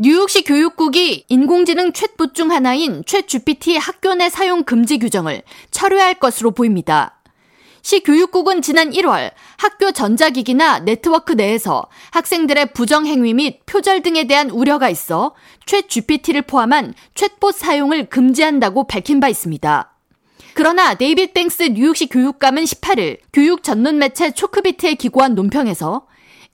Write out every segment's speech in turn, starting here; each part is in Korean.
뉴욕시 교육국이 인공지능 챗봇 중 하나인 챗GPT 학교 내 사용 금지 규정을 철회할 것으로 보입니다. 시 교육국은 지난 1월 학교 전자기기나 네트워크 내에서 학생들의 부정행위 및 표절 등에 대한 우려가 있어 챗GPT를 포함한 챗봇 사용을 금지한다고 밝힌 바 있습니다. 그러나 데이빗 뱅스 뉴욕시 교육감은 18일 교육 전문 매체 Chalkbeat에 기고한 논평에서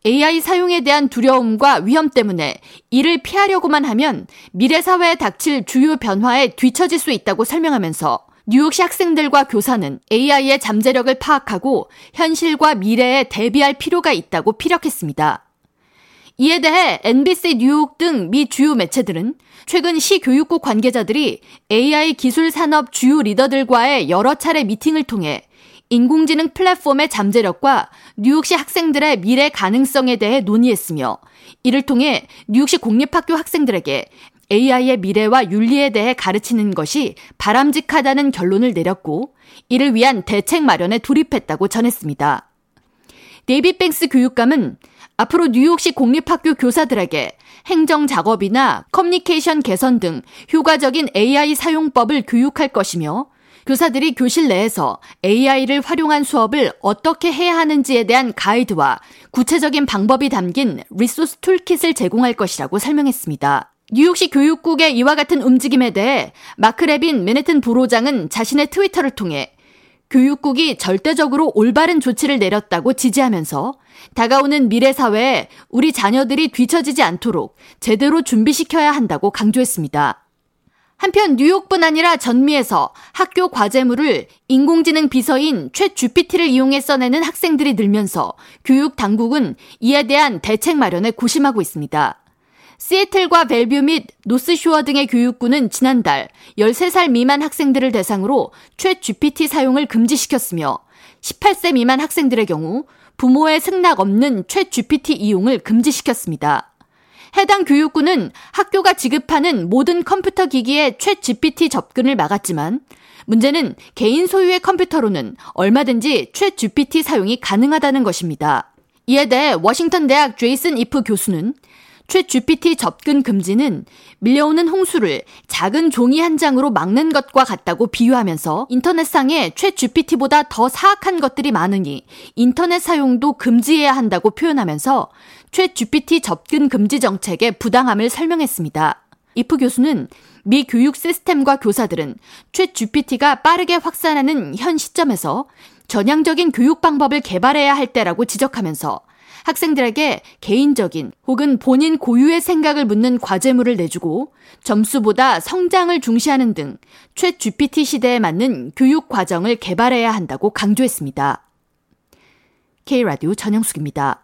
AI 사용에 대한 두려움과 위험 때문에 이를 피하려고만 하면 미래 사회에 닥칠 주요 변화에 뒤처질 수 있다고 설명하면서 뉴욕시 학생들과 교사는 AI의 잠재력을 파악하고 현실과 미래에 대비할 필요가 있다고 피력했습니다. 이에 대해 NBC 뉴욕 등 미 주요 매체들은 최근 시 교육국 관계자들이 AI 기술 산업 주요 리더들과의 여러 차례 미팅을 통해 인공지능 플랫폼의 잠재력과 뉴욕시 학생들의 미래 가능성에 대해 논의했으며 이를 통해 뉴욕시 공립학교 학생들에게 AI의 미래와 윤리에 대해 가르치는 것이 바람직하다는 결론을 내렸고 이를 위한 대책 마련에 돌입했다고 전했습니다. 데이빗 뱅스 교육감은 앞으로 뉴욕시 공립학교 교사들에게 행정 작업이나 커뮤니케이션 개선 등 효과적인 AI 사용법을 교육할 것이며 교사들이 교실 내에서 AI를 활용한 수업을 어떻게 해야 하는지에 대한 가이드와 구체적인 방법이 담긴 resource toolkit을 제공할 것이라고 설명했습니다. 뉴욕시 교육국의 이와 같은 움직임에 대해 마크 레빈 맨해튼 보로장은 자신의 트위터를 통해 교육국이 절대적으로 올바른 조치를 내렸다고 지지하면서 다가오는 미래 사회에 우리 자녀들이 뒤처지지 않도록 제대로 준비시켜야 한다고 강조했습니다. 한편 뉴욕뿐 아니라 전미에서 학교 과제물을 인공지능 비서인 최 GPT를 이용해 써내는 학생들이 늘면서 교육 당국은 이에 대한 대책 마련에 고심하고 있습니다. 시애틀과 벨뷰 및 노스쇼어 등의 교육부는 지난달 13살 미만 학생들을 대상으로 최 GPT 사용을 금지시켰으며 18세 미만 학생들의 경우 부모의 승낙 없는 최 GPT 이용을 금지시켰습니다. 해당 교육부는 학교가 지급하는 모든 컴퓨터 기기에 최 GPT 접근을 막았지만 문제는 개인 소유의 컴퓨터로는 얼마든지 최 GPT 사용이 가능하다는 것입니다. 이에 대해 워싱턴 대학 제이슨 이프 교수는 최 GPT 접근 금지는 밀려오는 홍수를 작은 종이 한 장으로 막는 것과 같다고 비유하면서 인터넷상에 최 GPT보다 더 사악한 것들이 많으니 인터넷 사용도 금지해야 한다고 표현하면서 최 GPT 접근 금지 정책의 부당함을 설명했습니다. 이프 교수는 미 교육 시스템과 교사들은 최 GPT가 빠르게 확산하는 현 시점에서 전향적인 교육 방법을 개발해야 할 때라고 지적하면서 학생들에게 개인적인 혹은 본인 고유의 생각을 묻는 과제물을 내주고 점수보다 성장을 중시하는 등 최 GPT 시대에 맞는 교육 과정을 개발해야 한다고 강조했습니다. K라디오 전영숙입니다.